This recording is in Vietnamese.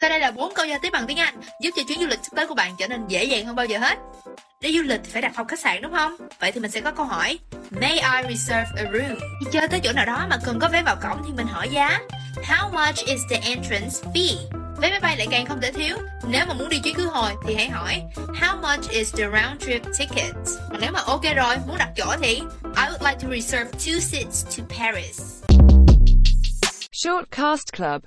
Sau đây là bốn câu giao tiếp bằng tiếng Anh giúp cho chuyến du lịch sắp tới của bạn trở nên dễ dàng hơn bao giờ hết. Đi du lịch thì phải đặt phòng khách sạn đúng không? Vậy thì mình sẽ có câu hỏi May I reserve a room? Đi chơi tới chỗ nào đó mà cần có vé vào cổng thì mình hỏi giá How much is the entrance fee? Vé máy bay lại càng không thể thiếu Nếu mà muốn đi chuyến khứ hồi thì hãy hỏi How much is the round trip ticket? Còn nếu mà ok rồi, muốn đặt chỗ thì I would like to reserve two seats to Paris Shortcast Club